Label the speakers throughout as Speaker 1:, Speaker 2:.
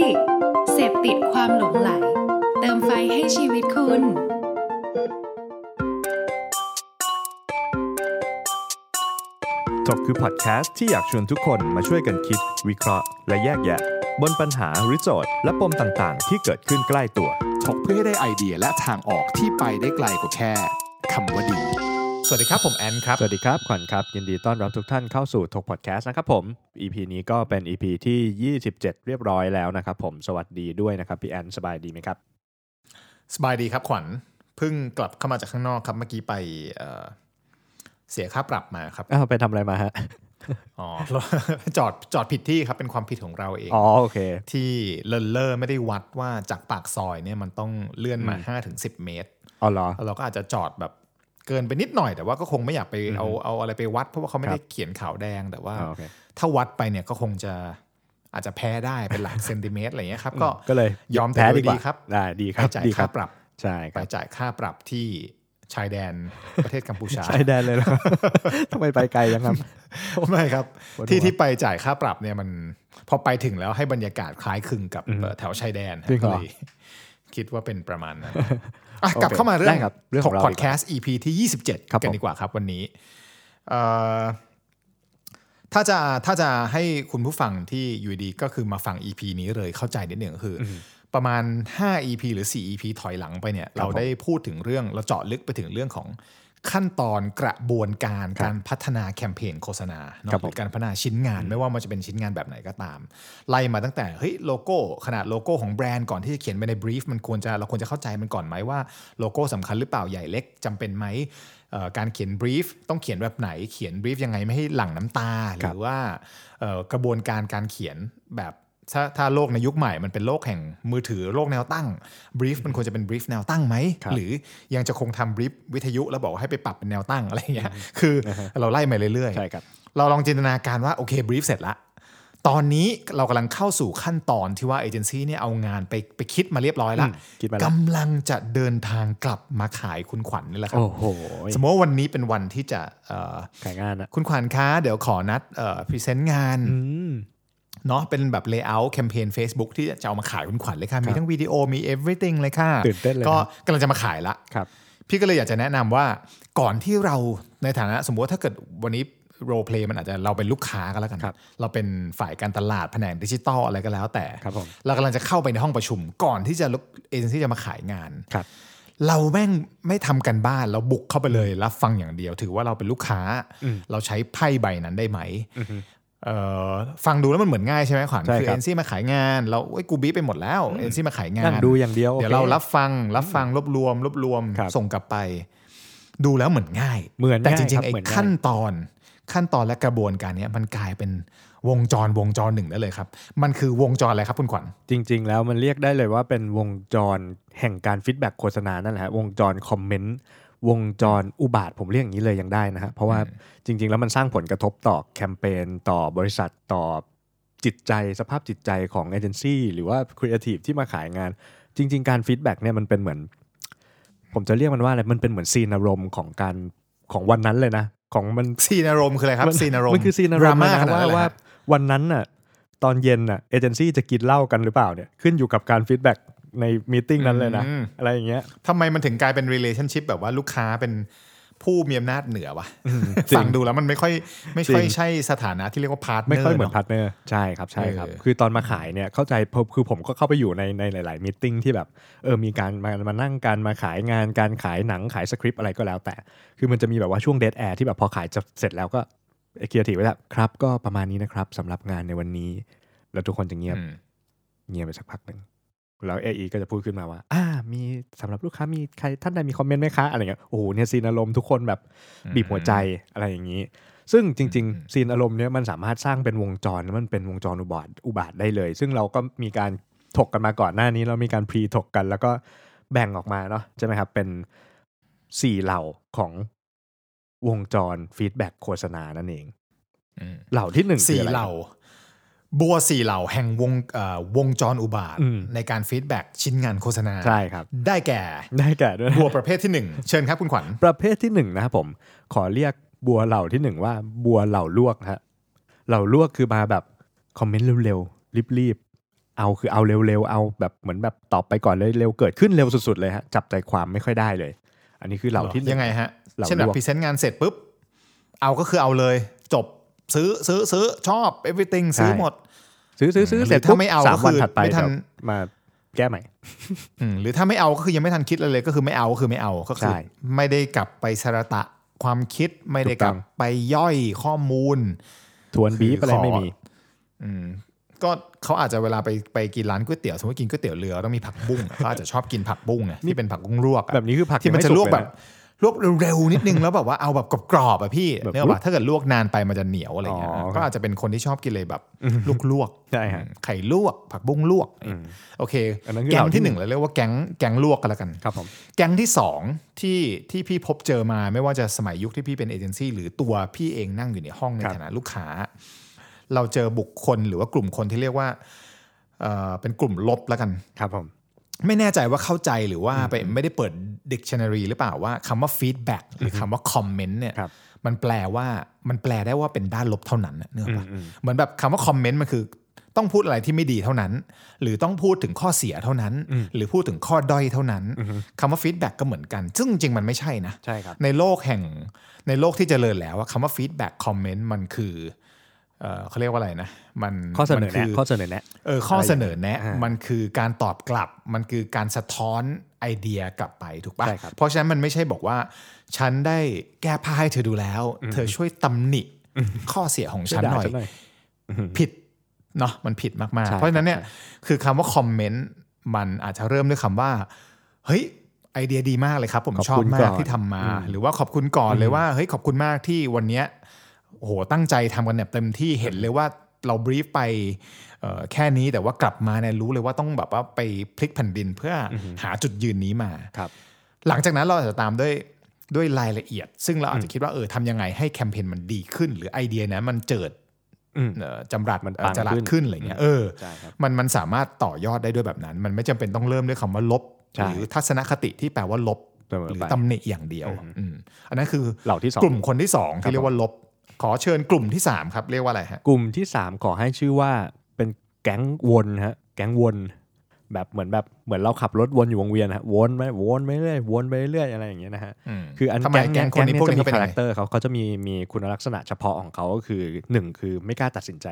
Speaker 1: ดิกเสพติดความหลงไหล เติมไฟให้ชีวิตคุณ
Speaker 2: ถกคือพอดแคสต์ที่อยากชวนทุกคนมาช่วยกันคิด วิเคราะห์ และแยกแยะ บนปัญหาหรือโจทย์และปมต่างๆ ที่เกิดขึ้นใกล้ตัว
Speaker 3: ถกเพื่อให้ได้ไอเดียและทางออกที่ไปได้ไกลกว่าแค่คำว่าดีส วัสดีครับ ผมแอนครับ
Speaker 2: สวัสดีครับ ขวัญครับ ยินดีต้อนรับทุกท่านเข้าสู่ถกพอดแคสต์นะครับผม EP นี้ก็เป็น EP ที่ 27 เรียบร้อยแล้วนะครับผมสวัสดีด้วยนะครับพี่แอนสบายดีไหมครับ
Speaker 3: สบายดีครับขวัญเพิ่งกลับเข้ามาจากข้างนอกครับเมื่อกี้ไปเอ่อเสียค่าปรับมาครับ
Speaker 2: อ้าวไปทำอะไรมาฮะ
Speaker 3: อ๋อจอดจอดผิดที่ครับเป็นความผิดของเราเอง
Speaker 2: อ๋อโอเค
Speaker 3: ที่เลนเลอร์ไม่ได้วัดว่าจากปากซอยเนี่ยมันต้องเลื่อนมา5ถึง10 เมตร
Speaker 2: อ๋อเหรอ
Speaker 3: แล้วเราก็อาจจะจอดแบบ เกินไปนิดหน่อยแต่ว่าก็คงไม่อยากไปเอาเอาอะไรไปวัด เพราะว่าเขาไม่ได้เขียนขาวแดงแต่ว่า
Speaker 2: อ่าโอเค
Speaker 3: ถ้าวัดไปเนี่ยก็คงจะอาจจะแพ้ได้เป็นหลักเซนติเมตรอะไรเงี้ยครับก็
Speaker 2: ก็เลย
Speaker 3: ยอม
Speaker 2: แพ้
Speaker 3: แต่โด
Speaker 2: ดี
Speaker 3: ย
Speaker 2: กว่า
Speaker 3: ดีครับ
Speaker 2: ได้ดีค
Speaker 3: ไป
Speaker 2: รับ
Speaker 3: จ่าย
Speaker 2: ดีค
Speaker 3: ค่า
Speaker 2: รับ
Speaker 3: ปรับ
Speaker 2: ใช่ค
Speaker 3: ไป
Speaker 2: รับ
Speaker 3: จ่ายค่าปรับที่ชายแดนประเทศกัมพูชา
Speaker 2: ใช่แดนเลยแล้วทำไมไปไกลยังครับ
Speaker 3: ไม่ครับ
Speaker 2: ปวดหัว
Speaker 3: ที่ที่ไปจ่ายค่าปรับเนี่ยมันพอไปถึงแล้วให้บรรยากาศคล้ายคลึงกับเอ่อแถวชายแดน
Speaker 2: จริงเหร
Speaker 3: ก็
Speaker 2: อ
Speaker 3: เลย คิดว่าเป็นประมาณนั้นอะ
Speaker 2: โอเค
Speaker 3: กลับเข้ามาเรื่อ
Speaker 2: ได้
Speaker 3: ง
Speaker 2: ครับเรื่องของเรา
Speaker 3: พอดแคสต์ EP ที่ 27
Speaker 2: ครับ
Speaker 3: กัน
Speaker 2: ผม
Speaker 3: ดีกว่าครับวันนี้เอ่อถ้าจะถ้าจะให้คุณผู้ฟังที่อยู่ดีก็คือมาฟัง EP นี้เลยเข้าใจนิดหนึ่งก็คืออประมาณ 5 EP หรือ 4 EP ถอยหลังไปเนี่ย เราได้พูดถึงเรื่องเราเจาะลึกไปถึงเรื่องของ ขั้นตอนกระบวนการการพัฒนาแคมเปญโฆษณาเนอะ
Speaker 2: ครับ
Speaker 3: ห
Speaker 2: ผม
Speaker 3: รือการพัฒนาชิ้นงานไม่ว่ามันจะเป็นชิ้นงานแบบไหนก็ตาม ไล่มาตั้งแต่เฮ้ยโลโก้ขนาดโลโก้ของแบรนด์ก่อนที่จะเขียนไปในบรีฟมันควรจะเราควรจะเข้าใจมันก่อนไหมว่าโลโก้สำคัญหรือเปล่าใหญ่เล็กจำเป็นไหมเอ่อการเขียน brief ต้องเขียนแบบไหนเขียน brief ยังไงไม่ให้หลั่งน้ำตา หรือว่าเอ่อกระบวนการการเขียนแบบ ถ้าถ้าโลกในยุคใหม่มันเป็นโลกแห่งมือถือโลกแนวตั้ง brief มันควรจะเป็น brief แนวตั้งไหม
Speaker 2: ครับ
Speaker 3: หรือยังจะคงทำ brief วิทยุแล้วบอกว่าให้ไปปรับเป็นแนวตั้งอะไรอย่างเงี้ยคือเราไล่มาเรื่อยๆ
Speaker 2: ใช่ครับ
Speaker 3: เราลองจินตนาการว่าโอเค brief เสร็จละตอนนี้เรากำลังเข้าสู่ขั้นตอนที่ว่าเอเจนซี่เนี่ยเอางานไปไปคิดมาเรียบร้อยละ
Speaker 2: อืมคิดมาแล้ว
Speaker 3: กำลังจะเดินทางกลับมาขายคุณขวัญนี่แหละครับ
Speaker 2: โอ้โห
Speaker 3: สมมติว่าวันนี้เป็นวันที่จะเอ่อ
Speaker 2: ขายงานอะ
Speaker 3: คุณขวัญคะเดี๋ยวขอนัด present งาน
Speaker 2: อืม
Speaker 3: เนาะเป็นแบบ layer แคมเปญ Facebook ที่จะเอามาขายคุณขวัญเลยค่ะ มีทั้งวิดีโอมี everything เลยค่ะ
Speaker 2: ตื่นเต้นเลย
Speaker 3: ก็
Speaker 2: นะ
Speaker 3: กำลังจะมาขายละ
Speaker 2: ครับ
Speaker 3: พี่ก็เลยอยากจะแนะนำว่าก่อนที่เราในฐานะสมมติว่าถ้าเกิดวันนี้โร p เพลย์มันอาจจะเราเป็นลูกค้าก็แล้วกัน
Speaker 2: ครับ
Speaker 3: เราเป็นฝ่ายการตลาดแผนกดิจิตอลอะไรก็แล้วแต่
Speaker 2: ครับผม
Speaker 3: เรากำลังจะเข้าไปในห้องประชุม ก่อนที่จะเอเจนซี่จะมาขายงาน
Speaker 2: ครับ
Speaker 3: เราแม่งไม่ทำกันบ้านเราบุกเข้าไปเลยรับฟังอย่างเดียว ถือว่าเราเป็นลูกค้า เราใช้ไพ่ใบนั้นได้ไหมเอ่อ ฟังดูแล้วมันเหมือนง่ายใช่ไหมขวัญ
Speaker 2: ใช่
Speaker 3: คือ
Speaker 2: ครั
Speaker 3: เอบเจนซี่มาขายงานเราเอ้ยกูบีบไปหมดแล้วเอเจนซี่มาขายงาน
Speaker 2: นั่งดูอย่างเดียว
Speaker 3: เดี๋ยว
Speaker 2: โอค
Speaker 3: เรารับฟังรับฟังรวบรวมรวบรวม
Speaker 2: ครับ
Speaker 3: ส่งกลับไป ดูแล้วเหมือนง่าย
Speaker 2: เหมือน
Speaker 3: แต่
Speaker 2: ง่าย
Speaker 3: จริ
Speaker 2: ค
Speaker 3: ง
Speaker 2: รับ
Speaker 3: ๆไอ้
Speaker 2: เหมือนง่าย
Speaker 3: ขั้นตอนขั้นตอนและกระบวนการเนี้ยมันกลายเป็นวงจรวงจรหนึ่งได้เลยครับ มันคือวงจรอะไรครับคุณขวัญ
Speaker 2: จริง ๆ แล้วมันเรียกได้เลยว่าเป็นวงจรแห่งการ feedback โฆษณานั่นแหละฮะวงจร comment วงจรอุบาทว์ผมเรียกอย่างนี้เลยยังได้นะฮะเพราะว่าจริง ๆ แล้วมันสร้างผลกระทบต่อแคมเปญต่อบริษัทต่อจิตใจสภาพจิตใจของเอเจนซี่หรือว่าครีเอทีฟที่มาขายงาน จริง ๆ การ feedback เนี่ยมันเป็นเหมือน ผมจะเรียกมันว่าอะไรมันเป็นเหมือน scene อารมณ์ของการของวันนั้นเลยนะ ของมัน
Speaker 3: scene อารมณ์คืออะไรครับ
Speaker 2: มัน
Speaker 3: scene อารมณ์
Speaker 2: มันคือ scene อารมณ์ดรา
Speaker 3: ม่า
Speaker 2: เลย
Speaker 3: ข
Speaker 2: นา
Speaker 3: ด
Speaker 2: ว่า
Speaker 3: นั้นเลย
Speaker 2: ว่า
Speaker 3: ฮะ
Speaker 2: วันนั้นน่ะตอนเย็นน่ะเอเจนซี่จะกินเหล้ากันหรือเปล่าเนี่ยขึ้นอยู่กับการ feedback ใน meeting นั้นเลยนะ
Speaker 3: อืม
Speaker 2: อะไรอย่างเงี้ย
Speaker 3: ทำไมมันถึงกลายเป็น relationship แบบว่าลูกค้าเป็นผู้มีอำนาจเหนือวะ
Speaker 2: จริง
Speaker 3: ฟังดูแล้วมันไม่ค่อยไม่ค่อย
Speaker 2: จริง
Speaker 3: ใช่สถานะที่เรียกว่า partner
Speaker 2: ไม่ค่อยเหมือน partner ใช่ครับใช่ครับ
Speaker 3: เออ
Speaker 2: คือตอนมาขายเนี่ยเข้าใจเพราะคือผมก็เข้าไปอยู่ในในหลาย ๆ meeting ที่แบบเออมีการมามานั่งการมาขายงานการขายหนังขายสคริปต์อะไรก็แล้วแต่ คือมันจะมีแบบว่าช่วง dead air ที่แบบพอขายจะเสร็จแล้วก็เคียร์ทีไว้แล้วครับ ก็ประมาณนี้นะครับสำหรับงานในวันนี้ แล้วทุกคนจะเงียบ
Speaker 3: อืม
Speaker 2: เงียบไปสักพักหนึ่ง แล้ว AE ก็จะพูดขึ้นมาว่า อ่า มีสำหรับลูกค้ามีใครท่านใดมี comment ไหมคะ อะไรเงี้ย โอ้โห เนี่ย scene อารมณ์ทุกคนแบบบีบหัวใจอะไรอย่างนี้ ซึ่งจริง ๆ scene อารมณ์เนี่ยมันสามารถสร้างเป็นวงจรแล้วมันเป็นวงจรอุบาทว์อุบาทว์ได้เลย ซึ่งเราก็มีการถกกันมาก่อนหน้านี้เรามีการ pre ถกกัน แล้วก็แบ่งออกมาเนาะใช่ไหมครับ เป็นสี่เหล่าของวงจร feedback โฆษณานั่นเอง
Speaker 3: อืม
Speaker 2: เหล่าที่หนึ่งคือ
Speaker 3: สี่
Speaker 2: อะไร
Speaker 3: เหล่า บัวสี่เหล่าแห่งวงเอ่อวงจรอุบาทว์
Speaker 2: อืม
Speaker 3: ในการ feedback ชิ้นงานโฆษณา
Speaker 2: ใช่ครับ
Speaker 3: ได้แก่
Speaker 2: ได้แก่ด้วยนะ
Speaker 3: บัวประเภทที่หนึ่งเชิญครับคุณขวัญ
Speaker 2: ประเภทที่หนึ่งนะครับผมขอเรียกบัวเหล่าที่หนึ่งว่าบัวเหล่าลวกฮะเหล่าลวกคือมาแบบ comment เร็วๆรีบๆเอาคือเอาเร็วๆเอาแบบเหมือนแบบตอบไปก่อนเลยเร็วเกิดขึ้นเร็วสุดๆเลยฮะจับใจความไม่ค่อยได้เลย อันนี้คือเหล่าที่หนึ่ง
Speaker 3: ยังไงฮะ
Speaker 2: เหล่า
Speaker 3: เช่นแบบ
Speaker 2: ลวก
Speaker 3: present งานเสร็จปุ๊บเอาก็คือเอาเลยจบ ซื้อซื้อซื้อชอบ everything ซื้อหมด
Speaker 2: ซื้อซื้อซื้อ
Speaker 3: หรือ
Speaker 2: เสร็จ
Speaker 3: ถ้าไม่เอา
Speaker 2: สาม
Speaker 3: ก็คือ
Speaker 2: วันถัดไป
Speaker 3: ไม่ทัน
Speaker 2: เดี๋ยวมาแก้ใหม่
Speaker 3: อืมหรือถ้าไม่เอาก็คือยังไม่ทันคิดอะไรเลย ก็คือไม่เอาก็คือไม่เอาก็คือ
Speaker 2: ใช่
Speaker 3: ไม่ได้กลับไปสระตะความคิดไม่ได้กลับ
Speaker 2: ถูกต้อง
Speaker 3: ไปย่อยข้อมูล
Speaker 2: ทวนบีบอะไร
Speaker 3: ขอ
Speaker 2: ไม่มี
Speaker 3: อืมก็เขาอาจจะเวลาไปไปกินร้านก๋วยเตี๋ยวสมมติกินก๋วยเตี๋ยวเรือต้องมีผักบุ้งอะเขาอาจจะชอบกินผักบุ้งไงที่เป็นผักบุ้งลวกอะ
Speaker 2: แบบนี้คือผัก
Speaker 3: ที่มัน
Speaker 2: ยัง
Speaker 3: จะ
Speaker 2: ไสุ
Speaker 3: ลวก
Speaker 2: เย
Speaker 3: แบบ
Speaker 2: นะ
Speaker 3: ลวกเร็วๆนิดนึงแล้วแบบว่าเอาแบบกรอบๆอะพี่
Speaker 2: แบบ
Speaker 3: เนื้อ
Speaker 2: ลุ
Speaker 3: ปะ
Speaker 2: ก
Speaker 3: ถ้าเกิดลวกนานไปมันจะเหนียวอะไรเงี้ย
Speaker 2: อ๋อ
Speaker 3: ก็อาจจะเป็นคนที่ชอบกินเลยแบบลวกๆ
Speaker 2: ใช่ฮะ
Speaker 3: ไข่ลวก ผักบุ้งลวก
Speaker 2: อืม
Speaker 3: โอเค
Speaker 2: อันนั้นคือ
Speaker 3: แก๊ง
Speaker 2: เหล่าที่
Speaker 3: ที่หนึ่งเราเรียกว่าแก๊งแก๊งลวกกันแล้วกัน
Speaker 2: ครับผม
Speaker 3: แก๊งที่สองที่ที่พี่พบเจอมาไม่ว่าจะสมัยยุคที่พี่เป็นเอเจนซี่หรือตัวพี่เองนั่งอยู่ในห้องในฐานะลูกค้า เราเจอบุคคลหรือว่ากลุ่มคนที่เรียกว่าเอ่อเป็นกลุ่มลบแล้วกัน
Speaker 2: ครับผม
Speaker 3: ไม่แน่ใจว่าเข้าใจหรือว่าไปไม่ได้เปิด dictionary หรือเปล่าว่าคำว่า feedback หรือคำว่า comment เนี่ย
Speaker 2: ครับ
Speaker 3: มันแปลว่ามันแปลได้ว่าเป็นด้านลบเท่านั้นน่ะเนื้ออกปะ
Speaker 2: อืม
Speaker 3: เหมือนแบบคำว่า comment มันคือต้องพูดอะไรที่ไม่ดีเท่านั้น หรือต้องพูดถึงข้อเสียเท่านั้น หรือพูดถึงข้อด้อยเท่านั้นคำว่า feedback ก็เหมือนกัน ซึ่งจริงๆมันไม่ใช่นะ
Speaker 2: ใช่ครับ
Speaker 3: ในโลกแห่งในโลกที่เจริญแล้วอะคำว่า feedback comment มันคือเอ่อ เขาเรียกว่าอะไรนะ มัน
Speaker 2: ข้อเสนอ
Speaker 3: มั
Speaker 2: แนะ
Speaker 3: คื
Speaker 2: ข้อเสนอแนะ
Speaker 3: เออข้อเสนอแนะ
Speaker 2: อ่ามั
Speaker 3: มันคือการตอบกลับมันคือการสะท้อนไอเดียกลับไปถูกปะ
Speaker 2: ใช่ครับ
Speaker 3: เพราะฉะนั้นมันไม่ใช่บอกว่า ฉันได้แก้ผ้าให้เธอดูแล้ว เธอช่วยตำหนิข้อเสียของฉันหน่อย
Speaker 2: ช่วด่าฉันหน่อย
Speaker 3: ผิดเนาะมันผิดมาก
Speaker 2: ใช่
Speaker 3: ๆเพราะฉะนั้นเนี่ย
Speaker 2: ใช่
Speaker 3: คือคำว่าคอมเมนต์มันอาจจะเริ่มด้วยคำว่า เฮ้ยไอเดียดีมากเลยครับ ผม
Speaker 2: ขอบ
Speaker 3: ชอบ
Speaker 2: คุณ
Speaker 3: มา
Speaker 2: ก่
Speaker 3: ก
Speaker 2: อน
Speaker 3: ที่ทำมา
Speaker 2: อืม
Speaker 3: หรือว่าขอบคุณก่อนเลยว่าเฮ้ยขอบคุณมากที่วันเนี้ย โอ้โหตั้งใจทำกันแบบเต็มที่เห็นเลยว่าเราบรีฟไปเอ่อแค่นี้แต่ว่ากลับมาเนี่ยรู้เลยว่าต้องแบบว่าไปพลิกแผ่นดินเพื่ออหาจุดยืนนี้มา
Speaker 2: ครับ
Speaker 3: หลังจากนั้นเราอาจจะตามด้วยด้วยรายละเอียด ซึ่งเราอาจจะคิดว่าเออทำยังไงให้แคมเปญมันดีขึ้น หรือไอเดียนั้นมันเจิด
Speaker 2: อืม
Speaker 3: เอ่อจำรัด
Speaker 2: มัน
Speaker 3: เอ่อ
Speaker 2: ปัง
Speaker 3: จรัด
Speaker 2: ขึ้น
Speaker 3: ขึ้นอะไรเงี้ยเออ
Speaker 2: ใช่ครับ
Speaker 3: มันมันสามารถต่อยอดได้ด้วยแบบนั้น มันไม่จำเป็นต้องเริ่มด้วยคำว่าลบ
Speaker 2: ใช่
Speaker 3: หรือทัศนคติที่แปลว่าลบ
Speaker 2: เสมอ
Speaker 3: หรือ
Speaker 2: ไป
Speaker 3: ตำหนิอย่างเดียวอืมอันนั้นคือ
Speaker 2: เหล่าที่สอง
Speaker 3: กลุ่มคนที่สอง
Speaker 2: ครับ
Speaker 3: ที่เรียกว่าลบ ขอเชิญกลุ่มที่สามครับ เรียกว่าอะไรฮะ
Speaker 2: กลุ่มที่สามขอให้ชื่อว่าเป็นแก๊งวนฮะ แก๊งวน แบบเหมือนแบบเหมือนเราขับรถวนอยู่วงเวียนฮะวนไปวนไปเรื่อยวนไปเรื่อยอะไรอย่างเงี้ยนะฮะ
Speaker 3: อืม
Speaker 2: คืออัน
Speaker 3: ทำไมแก๊งคนนี้
Speaker 2: เย
Speaker 3: พวกนี้
Speaker 2: จะ
Speaker 3: เขาเป็น
Speaker 2: คา
Speaker 3: ยัง
Speaker 2: แร
Speaker 3: ไง
Speaker 2: คเตอร์เขาเขาจะมีมีคุณลักษณะเฉพาะของเขาก็คือหนึ่งคือไม่กล้าตัดสินใจ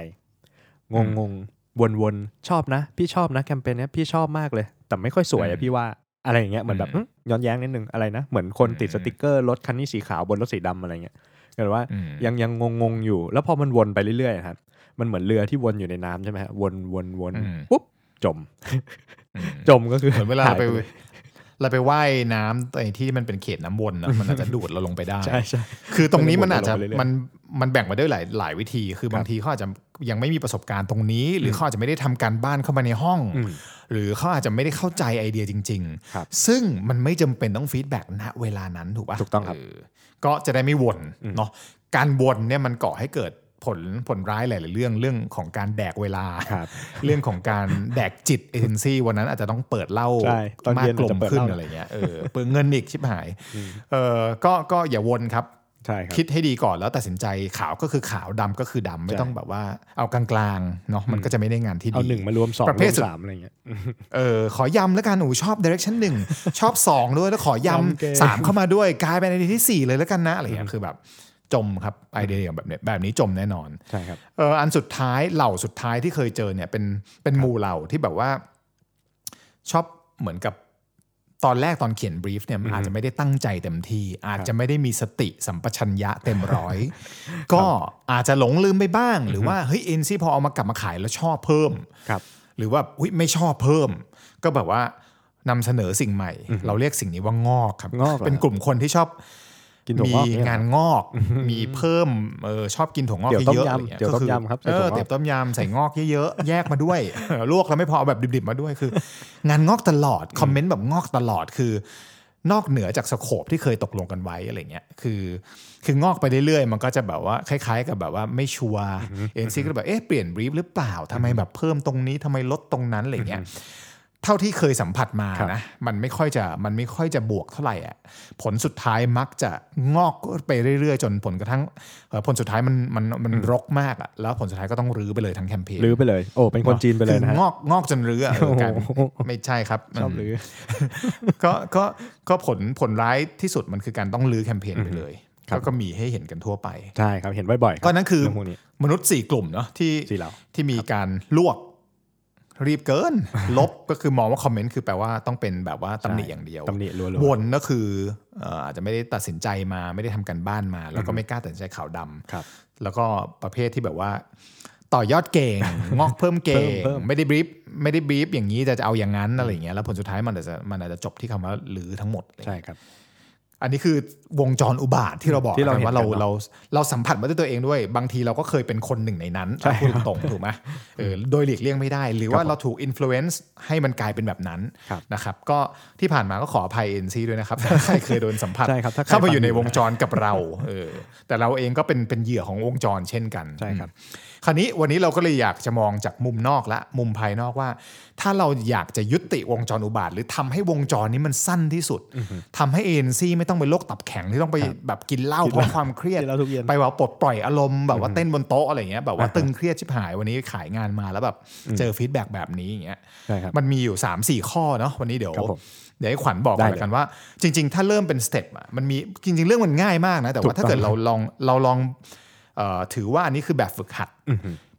Speaker 2: งงงงวนวนชอบนะ พี่ชอบนะแคมเปญเนี้ยพี่ชอบมากเลย แต่ไม่ค่อยสวย
Speaker 3: อื
Speaker 2: อะ
Speaker 3: ม
Speaker 2: พี่ว่าอะไรอย่างเงี้ยเหมือนแบบ
Speaker 3: อืม
Speaker 2: หึย้อนแย้งนิดนึงอะไรนะเหมือนคนติด
Speaker 3: อืม
Speaker 2: สติกเกอร์รถคันนี้สีขาวบนรถสีดำอะไรเงี้ย ก็เลยว่า
Speaker 3: อืม
Speaker 2: ยังยังงงงๆอยู่ แล้วพอมันวนไปเรื่อยๆครับมันเหมือนเรือที่วนอยู่ในน้ำใช่ไหมฮะวนวนวน
Speaker 3: อืม
Speaker 2: ปุ๊บจม
Speaker 3: อืม
Speaker 2: จมก็คือ
Speaker 3: เหมือนเวลาเราไป
Speaker 2: หยลย
Speaker 3: เราไปว่ายน้ำไอ้ที่มันเป็นเขตน้ำวนนะมันอาจจะดูดเราลงไปได้
Speaker 2: ใช่ใช่
Speaker 3: คือตรงนี้มันอาจจะ
Speaker 2: มันจะวนไปเรื่อยๆ
Speaker 3: มันมันแบ่งมาด้วยหลายหลายวิธี คือบางทีเขาอาจจะยังไม่มีประสบการณ์ตรงนี้ หรือเขาอาจจะไม่ได้ทำการบ้านเข้ามาในห้อง
Speaker 2: อืม
Speaker 3: หรือเขาอาจจะไม่ได้เข้าใจไอเดียจริง
Speaker 2: ครับ
Speaker 3: ๆซึ่งมันไม่จำเป็นต้อง feedback ณเวลานั้นถูกปะ
Speaker 2: ถูกต้องครับ
Speaker 3: เออก็จะได้ไม่วนเนาะการวนเนี่ยมันก่อให้เกิด ผลผลร้ายหลาย ๆ เรื่องเรื่องของการแดกเวลา
Speaker 2: ครับ
Speaker 3: เรื่องของการแดกจิตเอเจนซี่วันนั้นอาจจะต้องเปิดเหล้า
Speaker 2: ใช่ตอนเย็นอาจจะเปิดเหล้า
Speaker 3: อะไรเงี้ยเออเปลืองเงินอีกชิบหายเออก็ก็อย่าวนครับ
Speaker 2: ใช่ครับ
Speaker 3: คิดให้ดีก่อนแล้วตัดสินใจขาวก็คือขาวดำก็คือดำไม่
Speaker 2: ใช่
Speaker 3: ต้องแบบว่าเอากลางๆเนาะมันก็จะไม่ได้งานที่ดี
Speaker 2: เอาหนึ่งมารวมสอง
Speaker 3: ประเภ
Speaker 2: ร
Speaker 3: ท
Speaker 2: วม
Speaker 3: สุด
Speaker 2: สามอะไรเงี้ย
Speaker 3: เออขอยำแล้วกันหนูชอบ direction หนึ่งชอบสองด้วยแล้วขอย
Speaker 2: ยำเก่งำ
Speaker 3: สามเข้ามาด้วยกลายเป็นไอเดียที่สี่เลยแล้วกันนะอะไรเงี้ยคือแบบ จมครับไอเดียแบบเนี้ยแบบนี้จมแน่นอน
Speaker 2: ใช่ครับ
Speaker 3: เอออันสุดท้ายเหล่าสุดท้ายที่เคยเจอเนี่ยเป็นเป็นหมู่เหล่าที่แบบว่า ชอบเหมือนกับตอนแรกตอนเขียนบรีฟเนี่ยมันอาจจะไม่ได้ตั้งใจเต็มที่ อาจจะไม่ได้มีสติสัมปชัญญะเต็มร้อย ก็อาจจะหลงลืมไปบ้าง หรือว่าเฮ้ยเอ็นซี่พอเอามากลับมาขายแล้วชอบเพิ่ม
Speaker 2: ครับ
Speaker 3: หรือว่าอุ๊ยไม่ชอบเพิ่ม ก็แบบว่านำเสนอสิ่งใหม่ เราเรียกสิ่งนี้ว่างอกครับ
Speaker 2: งอกเหรอ
Speaker 3: เป็นกลุ่มคนที่ชอบ
Speaker 2: กินถั่ว
Speaker 3: มี
Speaker 2: งอกเนี่ย
Speaker 3: งานงอกมีเพิ่มเออชอบกินถั่วงอก
Speaker 2: เดี๋ยวต้ม
Speaker 3: เยอะๆ
Speaker 2: ยำ
Speaker 3: อะไรงี้
Speaker 2: เดี๋ยวต้ม
Speaker 3: ก็
Speaker 2: ยำครับใส่
Speaker 3: เอ
Speaker 2: ถั่ว
Speaker 3: อง
Speaker 2: อก
Speaker 3: เดี๋ยวต้มยำใส่งอกเยอะๆแยกมาด้วย ลวกแล้วไม่พอเอาแบบดิบๆมาด้วยคือ งานงอกตลอดคอมเมนต์แบบงอกตลอดคือ นอกเหนือจากสโคปที่เคยตกลงกันไว้อะไรเงี้ยคือ คืองอกไปเรื่อยๆมันก็จะแบบว่าคล้ายๆ กับแบบว่าไม่ชัวร์เอ็นซีก็แบบเอ๊ะเปลี่ยนบรีฟหรือเปล่าทำไมแบบเพิ่มตรงนี้ทำไมลดตรงนั้นอะไรเงี้ย เท่าที่เคยสัมผัสมา
Speaker 2: ครับ
Speaker 3: นะมันไม่ค่อยจะมันไม่ค่อยจะบวกเท่าไหร่อะผลสุดท้ายมักจะงอกไปเรื่อยๆ จนผลกระทั่งเอ่อผลสุดท้ายมันมันมันรกมากอะแล้วผลสุดท้ายก็ต้องรื้อไปเลยทั้งแคมเปญ
Speaker 2: รื้อไปเลยโอ้เป็นคนจีนไปเลยนะ
Speaker 3: คื
Speaker 2: ฮะ
Speaker 3: องอกงอกจนรื้ออะเออกลายเป็น
Speaker 2: โอ้โห
Speaker 3: ไม่ใช่ครับ
Speaker 2: ชอบ
Speaker 3: ม
Speaker 2: รื้อ
Speaker 3: ก็ก็ก็ผลผลร้ายที่สุดมันคือการต้องรื้อแคมเปญไปเลย
Speaker 2: ครับ
Speaker 3: ก็ก็มีให้เห็นกันทั่วไป
Speaker 2: ใช่ครับเห็นบ่อยๆรับ
Speaker 3: ก็นั่นคือ
Speaker 2: เรื่องพวกนี้
Speaker 3: มนุษย์สี่กลุ่มเนาะที่
Speaker 2: สี่เหล่า
Speaker 3: ที่มีการลวก รีบเกิน ลบก็คือมองว่าคอมเมนต์คือแปลว่าต้องเป็นแบบว่าตำหนิอย่างเดียว
Speaker 2: ตำหนิล้วน
Speaker 3: วนก็คือเอ่ออาจจะไม่ได้ตัดสินใจมาไม่ได้ทำกันบ้านมา แล้วก็ไม่กล้าตัดสินใจข่าวดำ
Speaker 2: ๆครับ
Speaker 3: แล้วก็ประเภทที่แบบว่า ต่อยอดเก่งงอกเพิ่มเก่ง
Speaker 2: เพิ่มเพิ่ม
Speaker 3: ไม่ได้บรีฟไม่ได้ brief อย่างนี้จะจะเอาอย่างนั้นอะไรอย่างเงี้ยแล้วผลสุดท้ายมันอาจจะมันอาจจะจบที่คำว่ารื้อทั้งหมด
Speaker 2: ใช่ครับ
Speaker 3: อันนี้คือวงจรอุบาทว์ที่เราบอก
Speaker 2: ที่เรา
Speaker 3: กันว่าเรา
Speaker 2: เห็นกันเนอะ
Speaker 3: เราเราสัมผัสมาด้วยตัวเองด้วย บางทีเราก็เคยเป็นคนหนึ่งในนั้น
Speaker 2: ใช่
Speaker 3: พูดตรงๆถูกไหมเออโดยหลีกเลี่ยงไม่ได้ หรือว่า
Speaker 2: ครับผม
Speaker 3: เราถูกอิม l u เ n นซ์ให้มันกลายเป็นแบบนั้น
Speaker 2: ครับ
Speaker 3: นะครับก็ที่ผ่านมาก็ขออภัยเอ็นซีด้วยนะครับถ้าใครเคยโดนสัมผัส
Speaker 2: ใช่ครับถ้าใคร
Speaker 3: เข้ามาอยู่ใน
Speaker 2: ฟังอยู่
Speaker 3: วงจรกับเราเออแต่เราเองก็เป็นเป็นเหยื่อของวงจรเช่นกัน
Speaker 2: ใช่ครับ
Speaker 3: คราวนี้วันนี้เราก็เลยอยากจะมองจากมุมนอกและมุมภายนอกว่า ถ้าเราอยากจะยุติวงจรอุบาทว์ หรือทำให้วงจรนี้มันสั้นที่สุดทำให้เอ็นซีไม่ต้องเป็นโรคตับแข็งที่ต้องไปแบบกินเหล้าเพราะความเครียด
Speaker 2: กินเหล้าทุกเย็น
Speaker 3: ไปว่าปลดปล่อยอารมณ์แบบว่าเต้นบนโต๊ะอะไรอย่างเงี้ยแบบว่าตึงเครียดชิบหายวันนี้ขายงานมาแล้วแบบเจอ feedback แบบนี้อย่างเงี้ย
Speaker 2: ใช่ครับ
Speaker 3: มันมีอยู่ 3 4 ข้อเนาะวันนี้เดี๋ยว
Speaker 2: ครับผม
Speaker 3: เดี๋ยวให้ขวัญบอก
Speaker 2: ได้
Speaker 3: กัน
Speaker 2: เลย
Speaker 3: ละกันว่า จริง ๆ ถ้าเริ่มเป็น step อะมันมีจริง ๆ เรื่องมันง่ายมากนะ แต่ว่าก
Speaker 2: ต้อง
Speaker 3: ถ้าเกิดเราลองเราลองเอ่อ ถือว่าอันนี้คือแบบฝึกหัด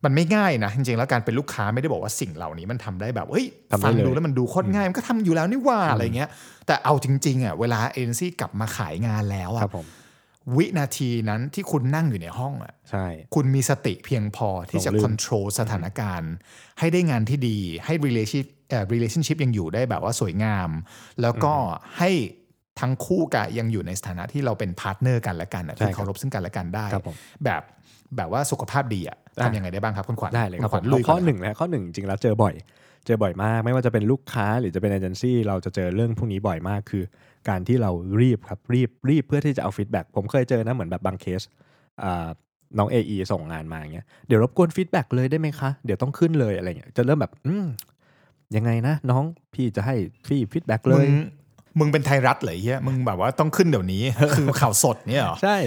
Speaker 3: มันไม่ง่ายนะ จริงๆ แล้วการเป็นลูกค้าไม่ได้บอกว่าสิ่งเหล่านี้มันทำได้แบบเฮ้ย
Speaker 2: ทำได้
Speaker 3: ฟัง
Speaker 2: เลย
Speaker 3: ดูแล้วมันดูโคตรง่าย มันก็ทำอยู่แล้วนี่หว่าอะไรเงี้ย แต่เอาจริงๆอะเวลาเอ็นซี่กลับมาขายงานแล้ว
Speaker 2: ค
Speaker 3: อะ
Speaker 2: รับผม
Speaker 3: วินาทีนั้นที่คุณนั่งอยู่ในห้องอะ
Speaker 2: ใช่
Speaker 3: คุณมีสติเพียงพอที่จะ
Speaker 2: หลงลืม
Speaker 3: ค o n t r o l สถานการณ์ ให้ได้งานที่ดีให้ relationship เอ่อ relationship ยังอยู่ได้แบบว่าสวยงาม แล้วก็ให้ ทั้งคู่ก็ยังอยู่ในสถานะที่เราเป็น partner กันและกันอะ
Speaker 2: ใช่
Speaker 3: ที่
Speaker 2: ครับ
Speaker 3: เคารพซึ่งกันและกันได้
Speaker 2: ครับผม
Speaker 3: แบบแบบว่าสุขภาพดีอะ
Speaker 2: ได้
Speaker 3: ทำยังไงได้บ้างครับคุณขวัญ
Speaker 2: ได้เลยครับคุ
Speaker 3: ณขวัญ
Speaker 2: ผม
Speaker 3: ลุย
Speaker 2: เอาข้อหนึ่งก่อนนะข้อหนึ่งจริงๆแล้วเจอบ่อย เจอบ่อยมาก ไม่ว่าจะเป็นลูกค้าหรือจะเป็นเอเจนซี่เราจะเจอเรื่องพวกนี้บ่อยมากคือ การที่เรารีบครับรีบรีบเพื่อที่จะเอา feedback ผมเคยเจอนะเหมือนแบบบางเคสอ่าน้อง AE ส่งงานมาอย่างเงี้ยเดี๋ยวรบกวน feedback เลยได้ไหมคะ เดี๋ยวต้องขึ้นเลยอะไรเงี้ยจะเริ่มแบบ อืมยังไงนะ น้องพี่จะให้พี่ feedback เล
Speaker 3: มึง มึงเป็นไทยรัฐเหรอเฮียมึงแบบว่าต้องขึ้นเดี๋ยวนี้ คือข่าวสดเนี่ยหรอ
Speaker 2: ใช่